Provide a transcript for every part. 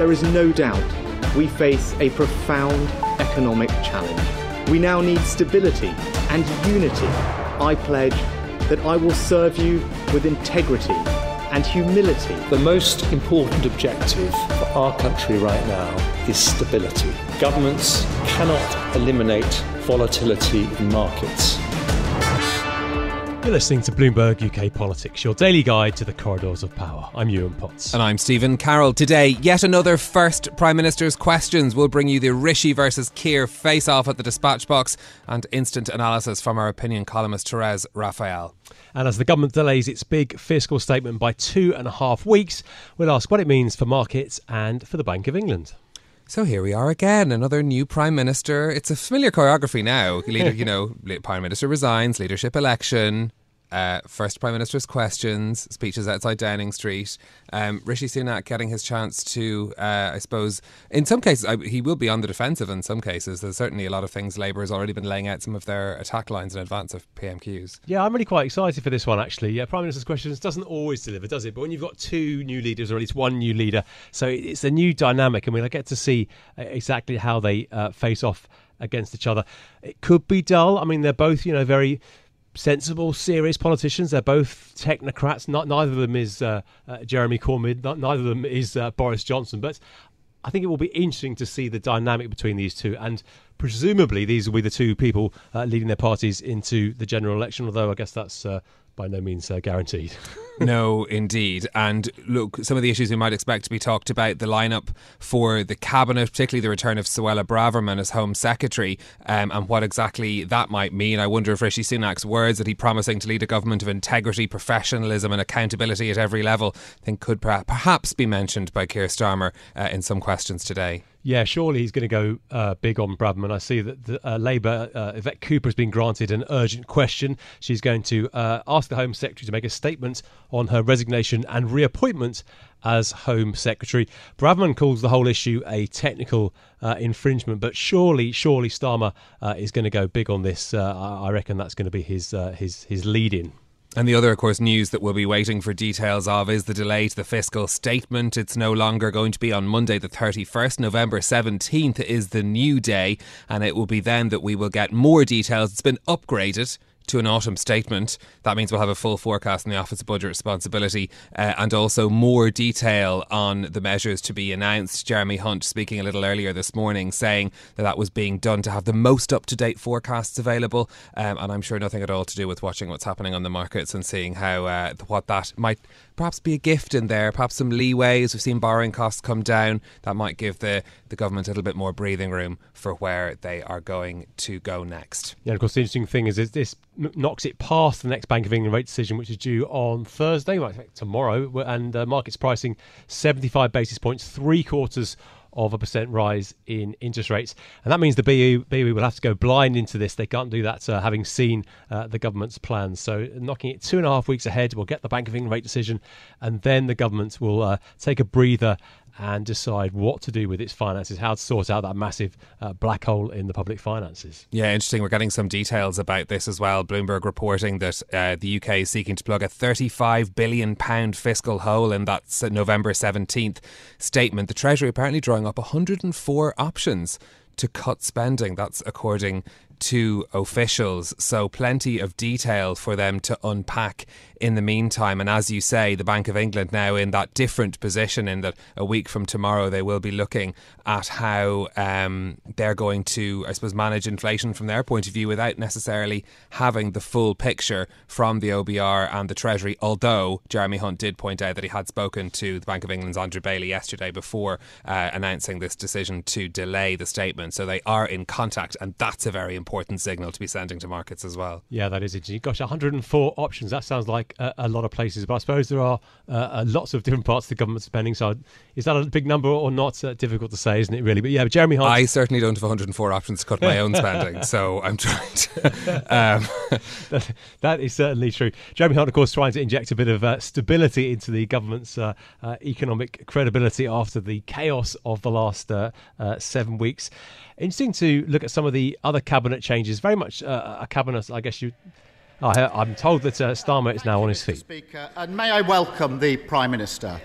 There is no doubt we face a profound economic challenge. We now need stability and unity. I pledge that I will serve you with integrity and humility. The most important objective for our country right now is stability. Governments cannot eliminate volatility in markets. You're listening to Bloomberg UK Politics, your daily guide to the corridors of power. I'm Yuan Potts. And I'm Stephen Carroll. Today, yet another first Prime Minister's questions. We'll bring you the Rishi versus Keir face off at the dispatch box and instant analysis from our opinion columnist Therese Raphael. And as the government delays its big fiscal statement by two and a half weeks, we'll ask what it means for markets and for the Bank of England. So here we are again, another new prime minister. It's a familiar choreography now. Leader, you know, prime minister resigns, leadership election, uh, first Prime Minister's questions, speeches outside Downing Street. Um, Rishi Sunak getting his chance to, uh, I suppose, in some cases, I, he will be on the defensive in some cases. There's certainly a lot of things Labour has already been laying out some of their attack lines in advance of PMQs. Yeah, I'm really quite excited for this one, actually. Yeah, Prime Minister's questions doesn't always deliver, does it? But when you've got two new leaders, or at least one new leader, so it's a new dynamic, and we'll get to see uh, exactly how they uh, face off against each other. It could be dull. I mean, they're both, you know, very sensible, serious politicians. They're both technocrats. Not neither of them is uh, uh, Jeremy Corbyn. Not, neither of them is uh, Boris Johnson. But I think it will be interesting to see the dynamic between these two, and presumably these will be the two people uh, leading their parties into the general election. Although I guess that's uh, by no means uh, guaranteed. no, indeed. And look, some of the issues we might expect to be talked about the lineup for the cabinet, particularly the return of Suella Braverman as Home Secretary, um, and what exactly that might mean. I wonder if Rishi Sunak's words that he's promising to lead a government of integrity, professionalism, and accountability at every level, I think could perhaps be mentioned by Keir Starmer uh, in some questions today. Yeah, surely he's going to go uh, big on Braverman. I see that the, uh, Labour, uh, Yvette Cooper, has been granted an urgent question. She's going to uh, ask the Home Secretary to make a statement on her resignation and reappointment as Home Secretary. Braverman calls the whole issue a technical uh, infringement, but surely, surely Starmer uh, is going to go big on this. I reckon that's going to be his his his lead in. And the other, of course, news that we'll be waiting for details of is the delay to the fiscal statement. It's no longer going to be on Monday, the 31st. November 17th is the new day, and it will be then that we will get more details. It's been upgraded to an autumn statement. That means we'll have a full forecast in the Office of Budget Responsibility uh, and also more detail on the measures to be announced. Jeremy Hunt speaking a little earlier this morning saying that that was being done to have the most up to date forecasts available. Um, and I'm sure nothing at all to do with watching what's happening on the markets and seeing how uh, what that might perhaps be a gift in there, perhaps some leeways. We've seen borrowing costs come down. That might give the, the government a little bit more breathing room for where they are going to go next. Yeah, of course, the interesting thing is, is this knocks it past the next Bank of England rate decision, which is due on Thursday, well, tomorrow, and uh, markets pricing 75 basis points, three quarters of a percent rise in interest rates. And that means the BU, BU will have to go blind into this. They can't do that uh, having seen uh, the government's plans. So, knocking it two and a half weeks ahead, we'll get the Bank of England rate decision, and then the government will uh, take a breather and decide what to do with its finances, how to sort out that massive uh, black hole in the public finances. Yeah, interesting. We're getting some details about this as well. Bloomberg reporting that uh, the UK is seeking to plug a 35 billion pound fiscal hole in that November 17th statement. The Treasury apparently drawing up 104 options to cut spending. That's according to officials. So, plenty of detail for them to unpack in the meantime. And as you say, the Bank of England now in that different position, in that a week from tomorrow they will be looking at how um, they're going to, I suppose, manage inflation from their point of view without necessarily having the full picture from the OBR and the Treasury. Although Jeremy Hunt did point out that he had spoken to the Bank of England's Andrew Bailey yesterday before uh, announcing this decision to delay the statement. So they are in contact, and that's a very important important signal to be sending to markets as well. Yeah, that is interesting. Gosh, 104 options. That sounds like a, a lot of places, but I suppose there are uh, uh, lots of different parts of the government spending. So is that a big number or not? Uh, difficult to say, isn't it, really? But yeah, Jeremy Hunt. I certainly don't have 104 options to cut my own spending, so I'm trying to. Um. that, that is certainly true. Jeremy Hunt, of course, trying to inject a bit of uh, stability into the government's uh, uh, economic credibility after the chaos of the last seven weeks. Interesting to look at some of the other cabinet changes. Very much uh, a cabinet, I guess you. Oh, I'm told that uh, Starmer is now on his feet. Speaker, and may I welcome the Prime Minister.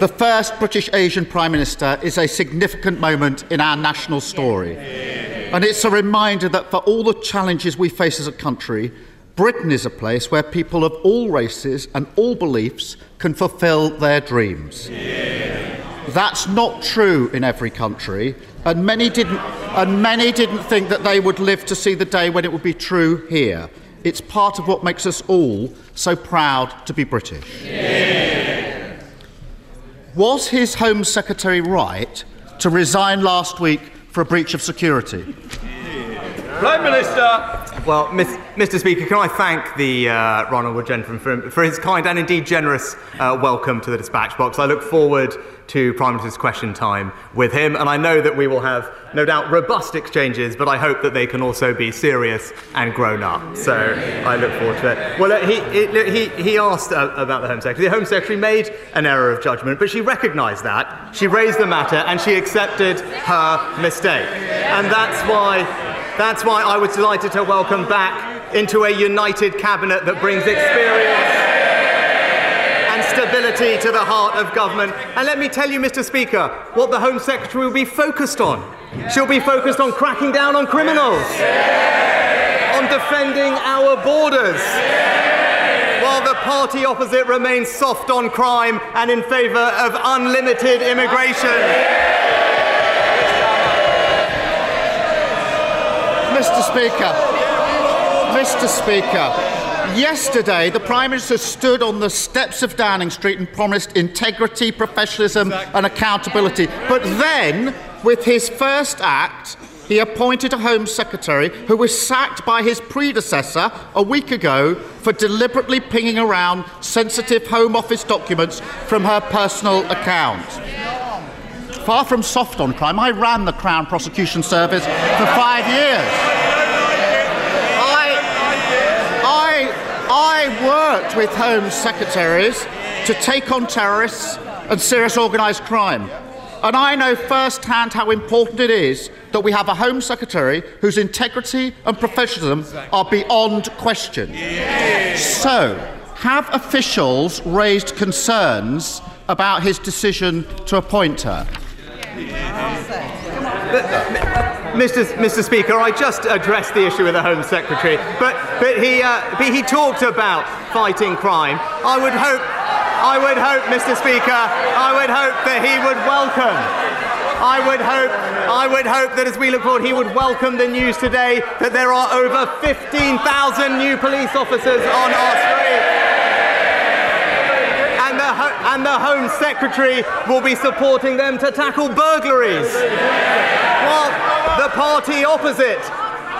The first British Asian Prime Minister is a significant moment in our national story. And it's a reminder that for all the challenges we face as a country, Britain is a place where people of all races and all beliefs can fulfil their dreams. That's not true in every country, and many didn't, and many didn't think that they would live to see the day when it would be true here. It's part of what makes us all so proud to be British. Yeah. Was his Home Secretary right to resign last week for a breach of security? Prime Minister. Well, Mr. Speaker, can I thank the uh, Ronald gentleman for, for, his kind and indeed generous uh, welcome to the dispatch box. I look forward to Prime Minister's question time with him, and I know that we will have, no doubt, robust exchanges, but I hope that they can also be serious and grown up. So I look forward to it. Well, uh, he, he, he asked uh, about the Home Secretary. The Home Secretary made an error of judgment, but she recognised that. She raised the matter and she accepted her mistake. And that's why that's why I was delighted to welcome back into a united cabinet that brings experience and stability to the heart of government. And let me tell you, Mr. Speaker, what the Home Secretary will be focused on. She'll be focused on cracking down on criminals, on defending our borders, while the party opposite remains soft on crime and in favour of unlimited immigration. Mr. Speaker, Mr. Speaker, yesterday the Prime Minister stood on the steps of Downing Street and promised integrity, professionalism, and accountability. But then, with his first act, he appointed a Home Secretary who was sacked by his predecessor a week ago for deliberately pinging around sensitive Home Office documents from her personal account. Far from soft on crime, I ran the Crown Prosecution Service for five years. I worked with Home Secretaries to take on terrorists and serious organised crime. And I know firsthand how important it is that we have a Home Secretary whose integrity and professionalism are beyond question. So, have officials raised concerns about his decision to appoint her? Mr. Mr. Speaker, I just addressed the issue with the Home Secretary, but, but, he, uh, but he talked about fighting crime. I would hope, I would hope, Mr. Speaker, I would hope that he would welcome. I would hope, I would hope that as we look forward, he would welcome the news today that there are over 15,000 new police officers on our streets and the and the Home Secretary will be supporting them to tackle burglaries. While the party opposite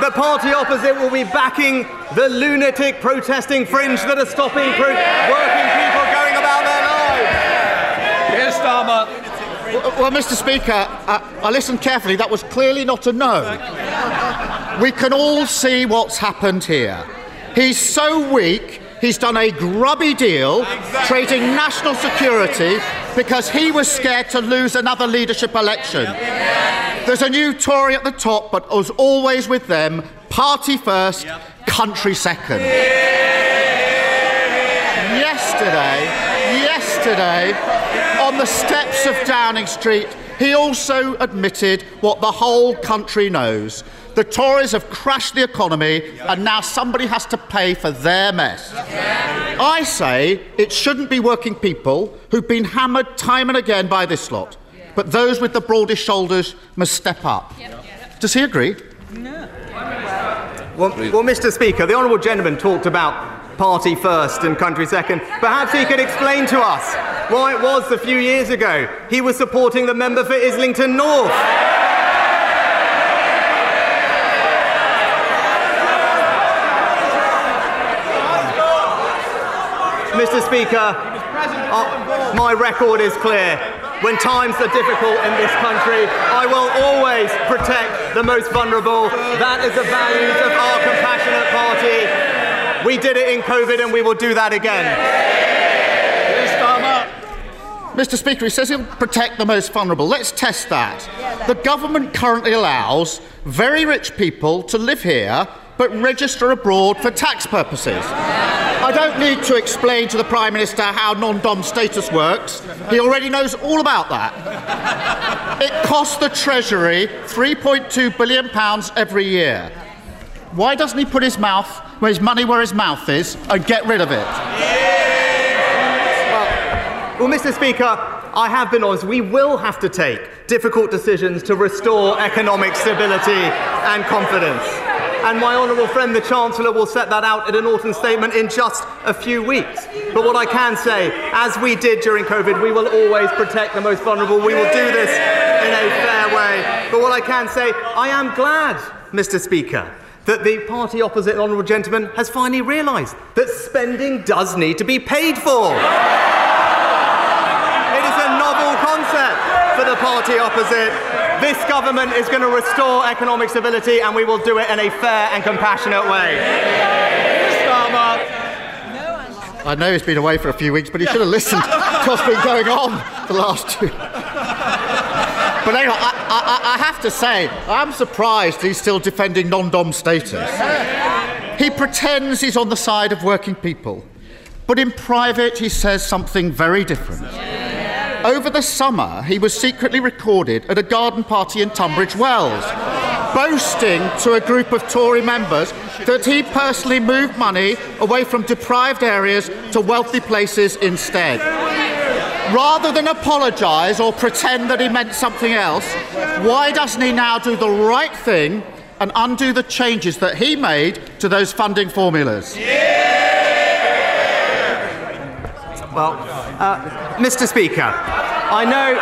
the party opposite will be backing the lunatic protesting fringe that are stopping pro- working people going about their lives. Here's Starmer. Well, well Mr. Speaker, uh, I listened carefully. That was clearly not a no. We can all see what's happened here. He's so weak, he's done a grubby deal exactly. trading national security because he was scared to lose another leadership election. There's a new Tory at the top, but as always with them, party first, country second. Yesterday, yesterday, on the steps of Downing Street, he also admitted what the whole country knows. The Tories have crashed the economy, and now somebody has to pay for their mess. I say it shouldn't be working people who've been hammered time and again by this lot but those with the broadest shoulders must step up. Yep. Does he agree? No. Well, well, Mr. Speaker, the honourable gentleman talked about party first and country second. Perhaps he could explain to us why it was a few years ago he was supporting the member for Islington North. Mr. Speaker, uh, my record is clear. When times are difficult in this country, I will always protect the most vulnerable. That is the values of our compassionate party. We did it in COVID and we will do that again. Mr. Speaker, he says he'll protect the most vulnerable. Let's test that. The government currently allows very rich people to live here but register abroad for tax purposes. I don't need to explain to the Prime Minister how non dom status works. He already knows all about that. It costs the Treasury £3.2 billion every year. Why doesn't he put his mouth, where his money where his mouth is, and get rid of it? Well, Mr. Speaker, I have been honest. We will have to take difficult decisions to restore economic stability and confidence. And my honourable friend, the Chancellor, will set that out in an autumn statement in just a few weeks. But what I can say, as we did during COVID, we will always protect the most vulnerable. We will do this in a fair way. But what I can say, I am glad, Mr. Speaker, that the party opposite, the honourable gentleman, has finally realised that spending does need to be paid for. It is a novel concept for the party opposite. This government is going to restore economic stability and we will do it in a fair and compassionate way. I know he's been away for a few weeks, but he should have listened to what's been going on the last two. But anyway, I, I, I have to say, I'm surprised he's still defending non dom status. He pretends he's on the side of working people, but in private, he says something very different. Over the summer, he was secretly recorded at a garden party in Tunbridge Wells, boasting to a group of Tory members that he personally moved money away from deprived areas to wealthy places instead. Rather than apologise or pretend that he meant something else, why doesn't he now do the right thing and undo the changes that he made to those funding formulas? Well, uh, Mr. Speaker, I know.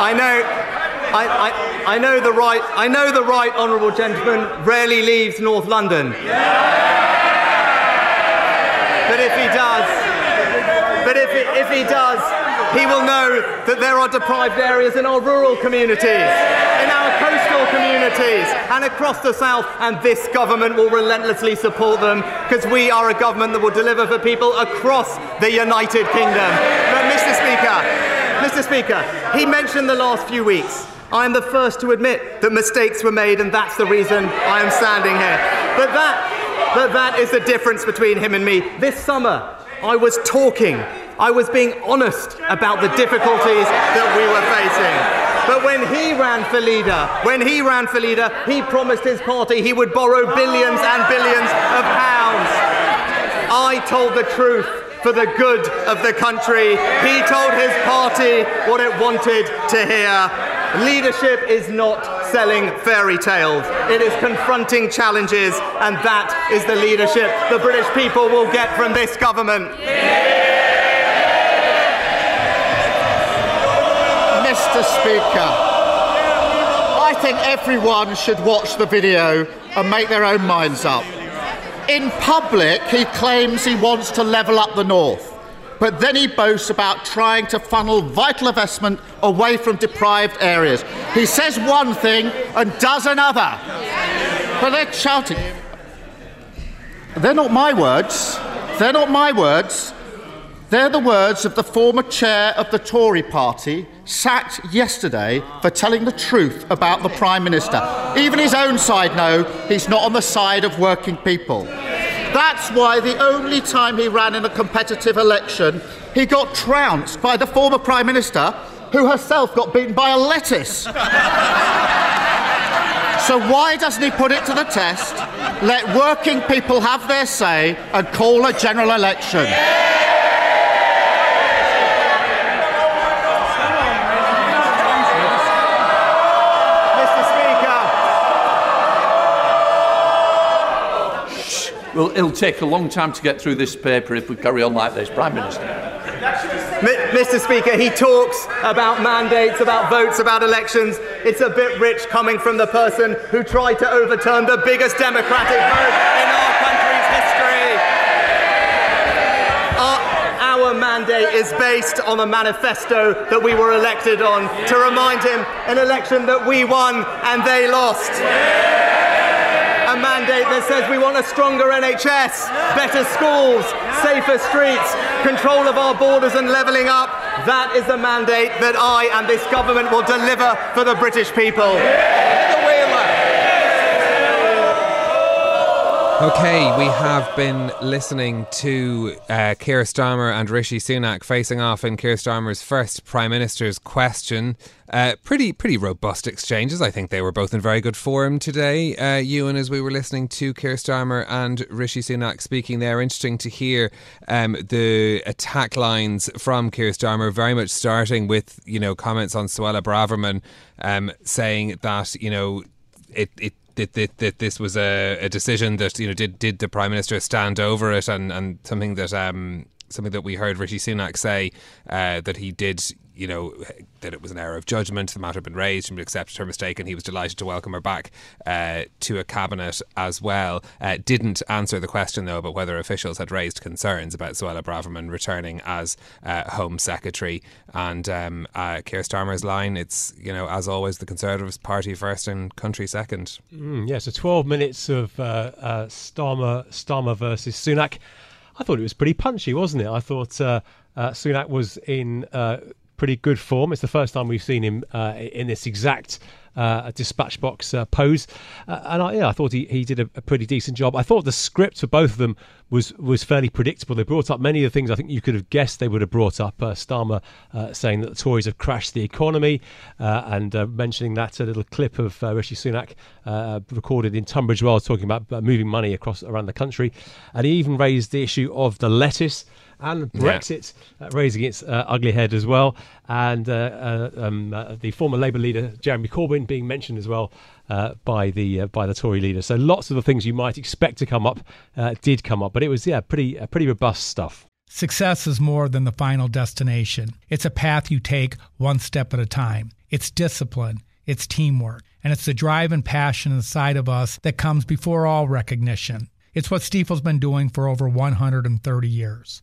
I know. I, I, I know the right. I know the right honourable gentleman rarely leaves North London. But if he does, but if he, if he does, he will know that there are deprived areas in our rural communities, in our coastal communities, and across the south, and this government will relentlessly support them because we are a government that will deliver for people across the United Kingdom. But Mr. Speaker, Mr. Speaker, he mentioned the last few weeks. I am the first to admit that mistakes were made, and that's the reason I am standing here. But that, but that is the difference between him and me. This summer, I was talking, I was being honest about the difficulties that we were facing. But when he ran for leader, when he ran for leader, he promised his party he would borrow billions and billions of pounds. I told the truth for the good of the country. He told his party what it wanted to hear. Leadership is not selling fairy tales. It is confronting challenges, and that is the leadership the British people will get from this government. Mr. Speaker, I think everyone should watch the video and make their own minds up. In public, he claims he wants to level up the North, but then he boasts about trying to funnel vital investment away from deprived areas. He says one thing and does another. But they're shouting. They're not my words. They're not my words. They're the words of the former chair of the Tory party, sacked yesterday for telling the truth about the Prime Minister. Even his own side know he's not on the side of working people. That's why the only time he ran in a competitive election, he got trounced by the former Prime Minister, who herself got beaten by a lettuce. so why doesn't he put it to the test, let working people have their say, and call a general election? Well, it'll take a long time to get through this paper if we carry on like this, Prime Minister. Mr. Speaker, he talks about mandates, about votes, about elections. It's a bit rich coming from the person who tried to overturn the biggest democratic vote in our country's history. Our, our mandate is based on the manifesto that we were elected on to remind him an election that we won and they lost. That says we want a stronger NHS, better schools, safer streets, control of our borders and levelling up. That is the mandate that I and this government will deliver for the British people. Okay, we have been listening to uh, Keir Starmer and Rishi Sunak facing off in Keir Starmer's first Prime Minister's question. Uh, pretty, pretty robust exchanges. I think they were both in very good form today. Uh, Yuan, as we were listening to Keir Starmer and Rishi Sunak speaking there, interesting to hear um, the attack lines from Keir Starmer, very much starting with you know comments on Suella Braverman, um, saying that you know it, it that, that, that this was a, a, decision that you know did did the prime minister stand over it? And and something that um something that we heard Rishi Sunak say uh, that he did you know, that it was an error of judgment. The matter had been raised, she accepted her mistake, and he was delighted to welcome her back uh, to a cabinet as well. Uh, didn't answer the question, though, about whether officials had raised concerns about Suella Braverman returning as uh, Home Secretary. And um, uh, Keir Starmer's line, it's, you know, as always, the Conservatives party first and country second. Mm, yeah, so 12 minutes of uh, Starmer, Starmer versus Sunak. I thought it was pretty punchy, wasn't it? I thought uh, uh, Sunak was in uh, pretty good form. It's the first time we've seen him uh, in this exact uh, dispatch box uh, pose, uh, and I, yeah, I thought he, he did a, a, pretty decent job. I thought the script for both of them was was fairly predictable. They brought up many of the things I think you could have guessed they would have brought up. Uh, Starmer uh, saying that the Tories have crashed the economy, and mentioning that a little clip of Rishi Sunak recorded in Tunbridge Wells talking about moving money across around the country, and he even raised the issue of the lettuce and Brexit yeah. uh, raising its uh, ugly head as well, and uh, uh um, uh, the former Labour leader Jeremy Corbyn being mentioned as well uh, by the by the Tory leader. So lots of the things you might expect to come up did come up, but it was yeah pretty pretty robust stuff. Success is more than the final destination. It's a path you take one step at a time. It's discipline, it's teamwork, and it's the drive and passion inside of us that comes before all recognition. It's what Stifel's been doing for over 130 years.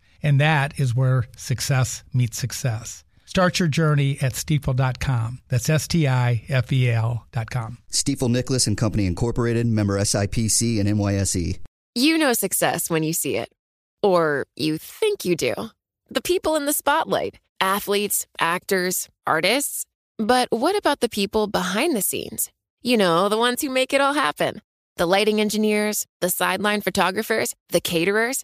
And that is where success meets success. Start your journey at stifel.com. That's S T I F E L.com. Stifel Nicolaus and Company Incorporated, member SIPC and NYSE. You know success when you see it, or you think you do. The people in the spotlight athletes, actors, artists. But what about the people behind the scenes? You know, the ones who make it all happen the lighting engineers, the sideline photographers, the caterers.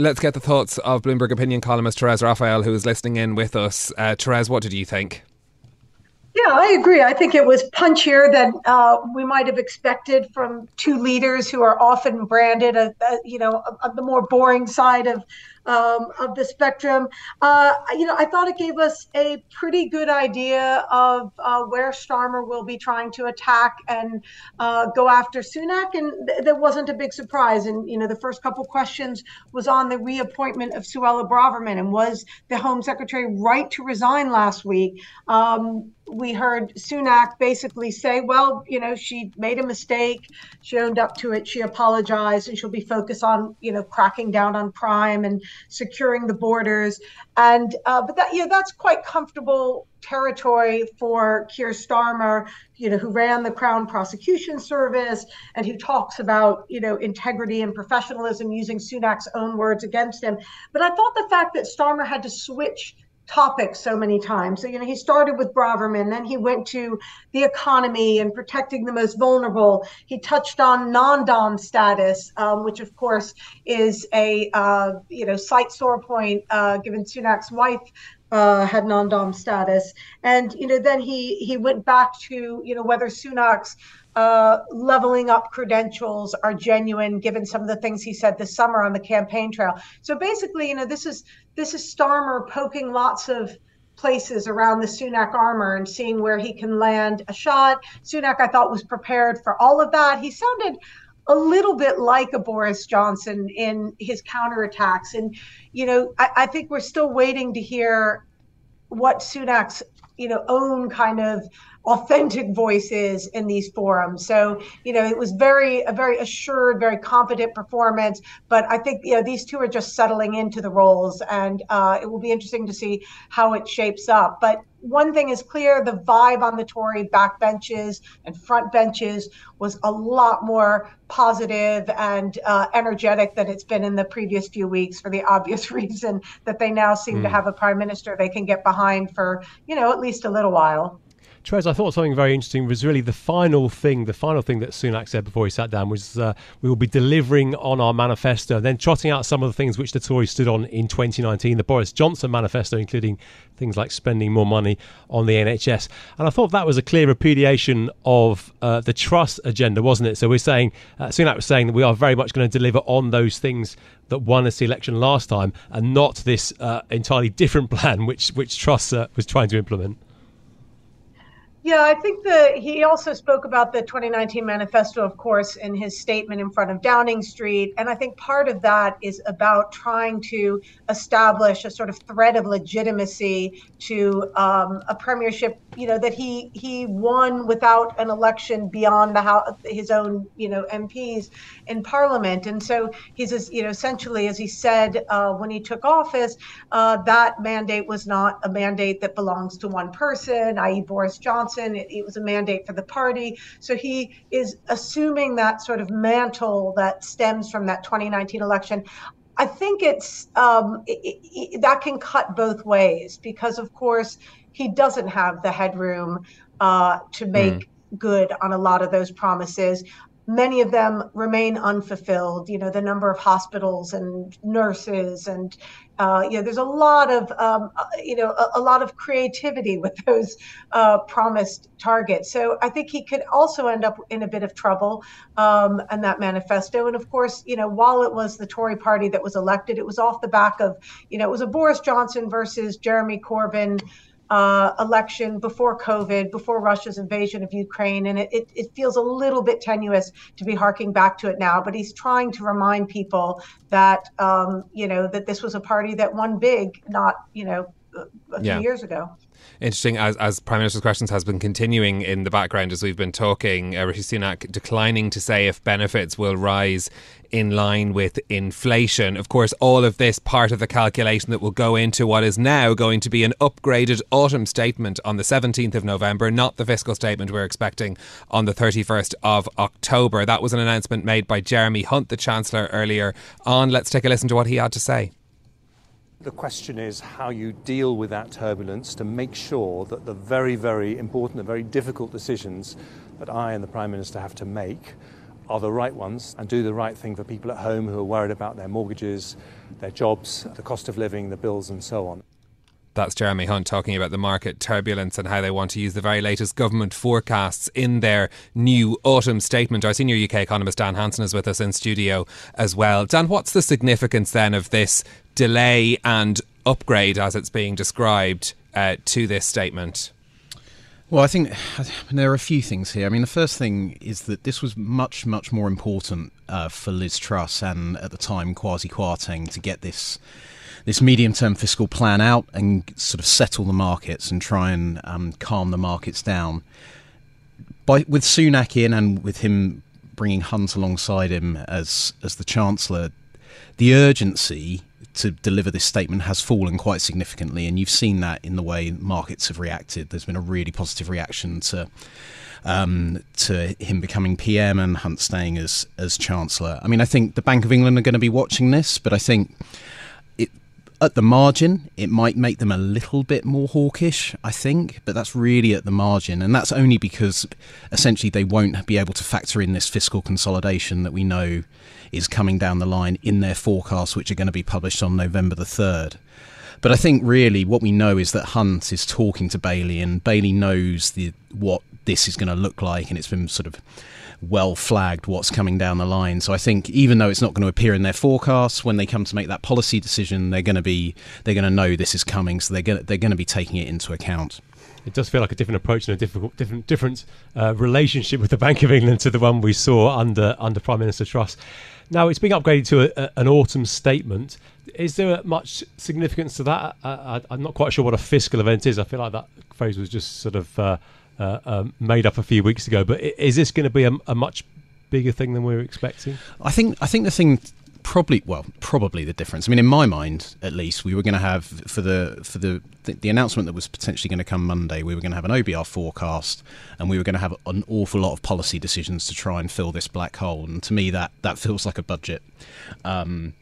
Let's get the thoughts of Bloomberg opinion columnist Therese Raphael, who is listening in with us. Uh, Therese, what did you think? Yeah, I agree. I think it was punchier than uh, we might have expected from two leaders who are often branded, a, a, you know, the more boring side of um, of the spectrum. Uh, you know, I thought it gave us a pretty good idea of uh, where Starmer will be trying to attack and uh, go after Sunak, and th- that wasn't a big surprise. And you know, the first couple questions was on the reappointment of Suella Braverman, and was the Home Secretary right to resign last week? Um, we heard Sunak basically say, well, you know, she made a mistake. She owned up to it. She apologized, and she'll be focused on, you know, cracking down on crime and securing the borders. And uh, but that you know that's quite comfortable territory for Keir Starmer, you know, who ran the Crown Prosecution Service and who talks about, you know, integrity and professionalism using Sunak's own words against him. But I thought the fact that Starmer had to switch topics so many times. So, you know, he started with Braverman, then he went to the economy and protecting the most vulnerable. He touched on non-dom status, um, which of course is a, uh, you know, slight sore point uh, given Sunak's wife uh, had non-dom status, and you know then he he went back to you know whether Sunak's uh, leveling up credentials are genuine, given some of the things he said this summer on the campaign trail. So basically, you know, this is this is Starmer poking lots of places around the Sunak armor and seeing where he can land a shot. Sunak, I thought, was prepared for all of that. He sounded a little bit like a Boris Johnson in his counterattacks. And, you know, I, I think we're still waiting to hear what Sunak's, you know, own kind of authentic voices in these forums. So, you know, it was very a very assured, very competent performance. But I think you know these two are just settling into the roles, and uh, it will be interesting to see how it shapes up. But one thing is clear: the vibe on the Tory backbenches and front benches was a lot more positive and uh, energetic than it's been in the previous few weeks, for the obvious reason that they now seem mm. to hmm. have a prime minister they can get behind for you know at least a little while. Trez, I thought something very interesting was really the final thing. The final thing that Sunak said before he sat down was, uh, "We will be delivering on our manifesto." And then trotting out some of the things which the Tories stood on in 2019, the Boris Johnson manifesto, including things like spending more money on the NHS. And I thought that was a clear repudiation of uh, the Truss agenda, wasn't it? So we're saying uh, Sunak was saying that we are very much going to deliver on those things that won us the election last time, and not this uh, entirely different plan which which Truss uh, was trying to implement. Yeah, I think that he also spoke about the 2019 manifesto, of course, in his statement in front of Downing Street. And I think part of that is about trying to establish a sort of thread of legitimacy to um, a premiership you know that he he won without an election beyond the house, his own you know MPs in Parliament, and so he's you know essentially as he said uh, when he took office, uh, that mandate was not a mandate that belongs to one person, i.e. Boris Johnson. It, it was a mandate for the party. So he is assuming that sort of mantle that stems from that 2019 election. I think it's um, it, it, that can cut both ways because, of course, he doesn't have the headroom uh, to make mm. good on a lot of those promises. Many of them remain unfulfilled. You know, the number of hospitals and nurses and uh, you know, there's a lot of, um, uh, you know, a, a, lot of creativity with those uh, promised targets. So I think he could also end up in a bit of trouble um, and that manifesto. And of course, you know, while it was the Tory party that was elected, it was off the back of, you know, it was a Boris Johnson versus Jeremy Corbyn uh, election before COVID, before Russia's invasion of Ukraine. And it, it, it, feels a little bit tenuous to be harking back to it now. But he's trying to remind people that, um, you know, that this was a party that won big, not, you know, a few yeah. years ago interesting as, as Prime Minister's questions has been continuing in the background as we've been talking. Uh, Rishi Sunak declining to say if benefits will rise in line with inflation. Of course, all of this part of the calculation that will go into what is now going to be an upgraded autumn statement on the 17th of November, not the fiscal statement we're expecting on the 31st of October. That was an announcement made by Jeremy Hunt, the Chancellor, earlier on. Let's take a listen to what he had to say. The question is how you deal with that turbulence to make sure that the very, very important and very difficult decisions that I and the Prime Minister have to make are the right ones and do the right thing for people at home who are worried about their mortgages, their jobs, the cost of living, the bills, and so on. That's Jeremy Hunt talking about the market turbulence and how they want to use the very latest government forecasts in their new autumn statement. Our senior UK economist Dan Hanson is with us in studio as well. Dan, what's the significance then of this delay and upgrade, as it's being described, uh, to this statement? Well, I think there are a few things here. I mean, the first thing is that this was much, much more important uh, for Liz Truss and at the time Kwasi Kwarteng to get this this medium-term fiscal plan out and sort of settle the markets and try and um, calm the markets down. By with Sunak in and with him bringing Hunt alongside him as as the chancellor, the urgency to deliver this statement has fallen quite significantly, and you've seen that in the way markets have reacted. There's been a really positive reaction to um, to him becoming PM and Hunt staying as as Chancellor. I mean, I think the Bank of England are going to be watching this, but I think at the margin, it might make them a little bit more hawkish, I think, but that's really at the margin. And that's only because essentially they won't be able to factor in this fiscal consolidation that we know is coming down the line in their forecasts, which are going to be published on November the 3rd. But I think really what we know is that Hunt is talking to Bailey, and Bailey knows the what this is going to look like, and it's been sort of well flagged what's coming down the line. So I think even though it's not going to appear in their forecasts, when they come to make that policy decision, they're going to be they're going to know this is coming, so they're going to, they're going to be taking it into account. It does feel like a different approach and a difficult, different, different uh, relationship with the Bank of England to the one we saw under under Prime Minister Truss. Now it's being upgraded to a, a, an autumn statement. Is there much significance to that? I, am not quite sure what a fiscal event is. I feel like that phrase was just sort of uh, um, made up a few weeks ago. But is this going to be a, a much bigger thing than we were expecting? I think I think the thing probably well probably the difference i mean in my mind at least we were going to have for the for the, the, the announcement that was potentially going to come monday we were going to have an obr forecast and we were going to have an awful lot of policy decisions to try and fill this black hole and to me that that feels like a budget um,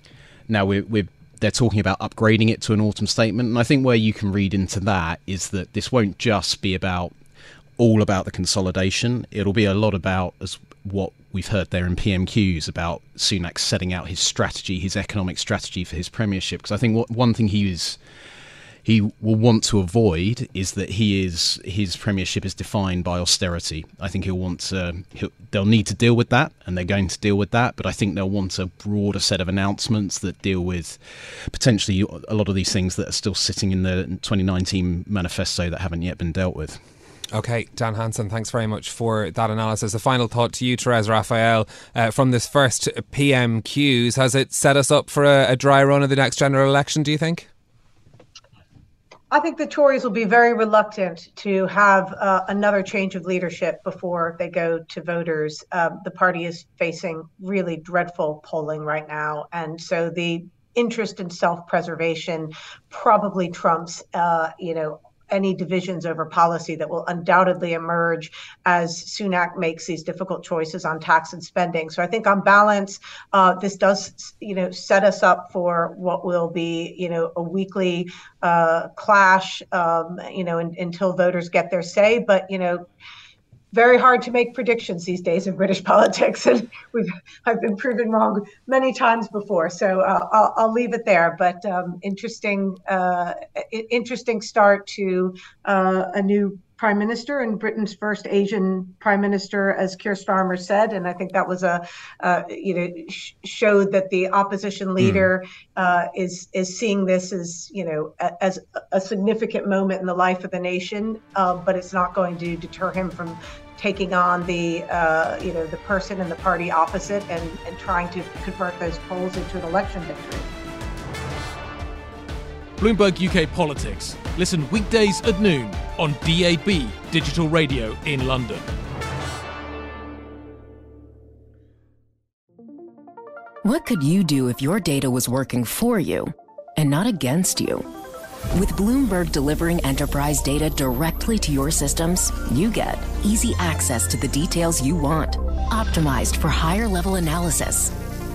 now we're, we're they're talking about upgrading it to an autumn statement and i think where you can read into that is that this won't just be about all about the consolidation. It'll be a lot about as what we've heard there in PMQs about Sunak setting out his strategy, his economic strategy for his premiership. Because I think what, one thing he is he will want to avoid is that he is his premiership is defined by austerity. I think he'll want to. He'll, they'll need to deal with that, and they're going to deal with that. But I think they'll want a broader set of announcements that deal with potentially a lot of these things that are still sitting in the 2019 manifesto that haven't yet been dealt with. Okay, Dan Hanson, thanks very much for that analysis. A final thought to you, Therese Raphael, uh, from this first PMQs. Has it set us up for a, a dry run of the next general election, do you think? I think the Tories will be very reluctant to have uh, another change of leadership before they go to voters. Um, the party is facing really dreadful polling right now. And so the interest in self-preservation probably trumps, uh, you know, any divisions over policy that will undoubtedly emerge as Sunak makes these difficult choices on tax and spending. So I think on balance, uh, this does, you know, set us up for what will be, you know, a weekly uh, clash, um, you know, in, until voters get their say. But, you know, very hard to make predictions these days in British politics, and we've I've been proven wrong many times before. So uh, I'll, I'll, leave it there. But um, interesting, uh, interesting start to uh, a new prime minister and Britain's first Asian prime minister, as Keir Starmer said, and I think that was a uh, you know sh- showed that the opposition leader mm. uh, is is seeing this as you know a, as a significant moment in the life of the nation, uh, but it's not going to deter him from taking on the uh, you know the person and the party opposite and, and trying to convert those polls into an election victory. Bloomberg UK Politics. Listen weekdays at noon on DAB Digital Radio in London. What could you do if your data was working for you and not against you? With Bloomberg delivering enterprise data directly to your systems, you get easy access to the details you want, optimized for higher level analysis